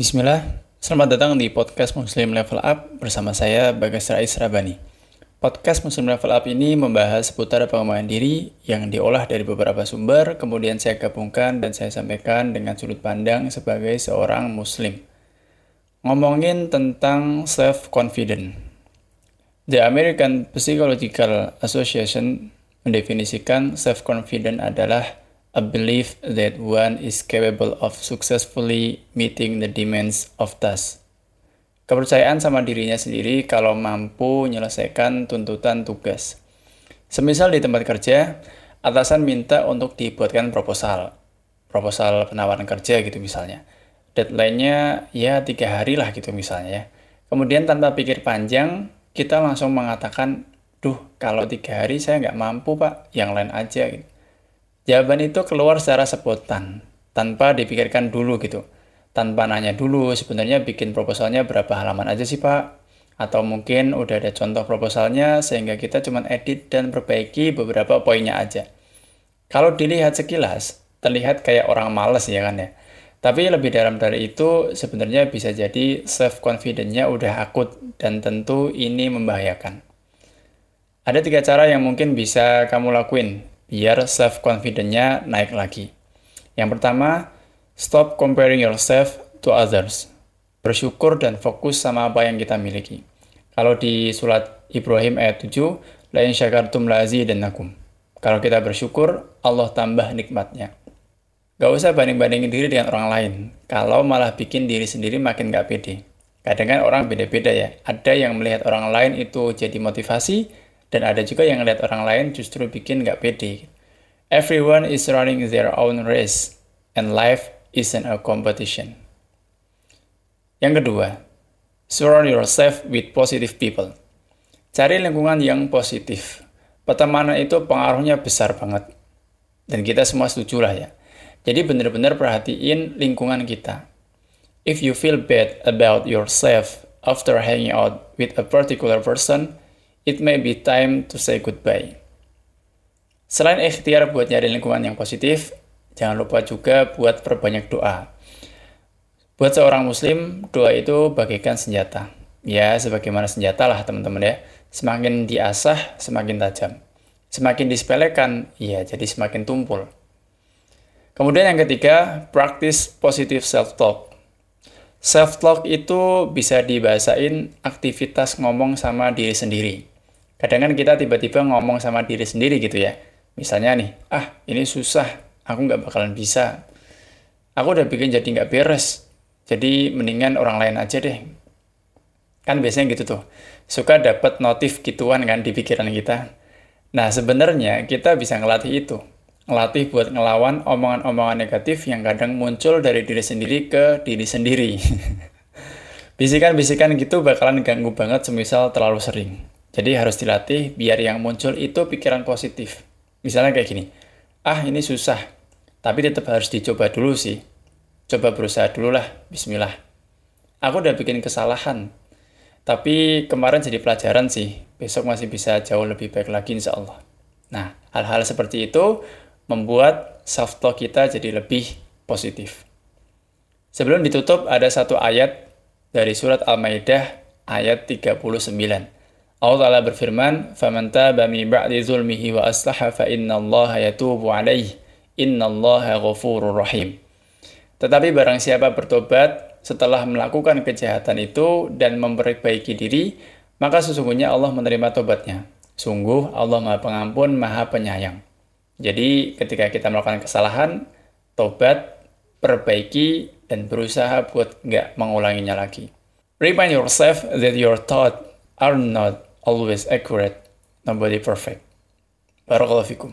Bismillah, selamat datang di podcast Muslim Level Up bersama saya Bagas Rais Rabani. Podcast Muslim Level Up ini membahas seputar pengembangan diri yang diolah dari beberapa sumber, kemudian saya gabungkan dan saya sampaikan dengan sudut pandang sebagai seorang Muslim. Ngomongin tentang self-confident. The American Psychological Association mendefinisikan self-confident adalah a belief that one is capable of successfully meeting the demands of task. Kepercayaan sama dirinya sendiri kalau mampu menyelesaikan tuntutan tugas. Semisal di tempat kerja, atasan minta untuk dibuatkan proposal. Proposal penawaran kerja gitu misalnya. Deadline-nya ya tiga hari lah gitu misalnya ya. Kemudian tanpa pikir panjang, kita langsung mengatakan, duh kalau tiga hari saya nggak mampu pak, yang lain aja gitu. Jawaban itu keluar secara spontan, tanpa dipikirkan dulu gitu. Tanpa nanya dulu, sebenarnya bikin proposalnya berapa halaman aja sih Pak? Atau mungkin udah ada contoh proposalnya sehingga kita cuma edit dan perbaiki beberapa poinnya aja. Kalau dilihat sekilas, terlihat kayak orang males ya kan ya. Tapi lebih dalam dari itu, sebenarnya bisa jadi self-confidence-nya udah akut dan tentu ini membahayakan. Ada tiga cara yang mungkin bisa kamu lakuin biar self confidence-nya naik lagi. Yang pertama, stop comparing yourself to others. Bersyukur dan fokus sama apa yang kita miliki. Kalau di surat Ibrahim ayat 7, la in syakartum la azidannakum. Kalau kita bersyukur, Allah tambah nikmatnya. Gak usah banding-bandingin diri dengan orang lain. Kalau malah bikin diri sendiri makin gak pede. Kadang kan orang beda-beda ya. Ada yang melihat orang lain itu jadi motivasi, dan ada juga yang lihat orang lain justru bikin nggak pede. Everyone is running their own race, and life isn't a competition. Yang kedua, surround yourself with positive people. Cari lingkungan yang positif. Pertemanan itu pengaruhnya besar banget. Dan kita semua setuju lah ya. Jadi benar-benar perhatiin lingkungan kita. If you feel bad about yourself after hanging out with a particular person, it may be time to say goodbye. Selain ikhtiar buat nyari lingkungan yang positif, jangan lupa juga buat perbanyak doa. Buat seorang muslim, doa itu bagaikan senjata. Ya, sebagaimana senjata lah teman-teman ya. Semakin diasah, semakin tajam. Semakin disepelekan, ya jadi semakin tumpul. Kemudian yang ketiga, practice positive self-talk. Self-talk itu bisa dibahasain aktivitas ngomong sama diri sendiri. Kadang kan kita tiba-tiba ngomong sama diri sendiri gitu ya. Misalnya nih, ah ini susah, aku nggak bakalan bisa. Aku udah bikin jadi nggak beres, jadi mendingan orang lain aja deh. Kan biasanya gitu tuh, suka dapat notif gituan kan di pikiran kita. Nah sebenarnya kita bisa ngelatih itu, ngelatih buat ngelawan omongan-omongan negatif yang kadang muncul dari diri sendiri ke diri sendiri. Bisikan-bisikan gitu bakalan ganggu banget semisal terlalu sering. Jadi harus dilatih biar yang muncul itu pikiran positif. Misalnya kayak gini, ah ini susah, tapi tetap harus dicoba dulu sih. Coba berusaha dulu lah, bismillah. Aku udah bikin kesalahan, tapi kemarin jadi pelajaran sih, besok masih bisa jauh lebih baik lagi insya Allah. Nah, hal-hal seperti itu membuat self-talk kita jadi lebih positif. Sebelum ditutup, ada satu ayat dari surat Al-Maidah ayat 39 Allah Ta'ala berfirman, فَمَنْ تَابَ مِنْ بَعْدِ ظُلْمِهِ وَأَصْلَحَ فَإِنَّ اللَّهَ يَتُوبُ عَلَيْهِ إِنَّ اللَّهَ غَفُورٌ رَحِيمٌ Tetapi barang siapa bertobat setelah melakukan kejahatan itu dan memperbaiki diri, maka sesungguhnya Allah menerima tobatnya. Sungguh Allah Maha Pengampun, Maha Penyayang. Jadi ketika kita melakukan kesalahan, tobat, perbaiki, dan berusaha buat nggak mengulanginya lagi. Remind yourself that your thoughts are not always accurate, nobody perfect. Barakallahu fikum.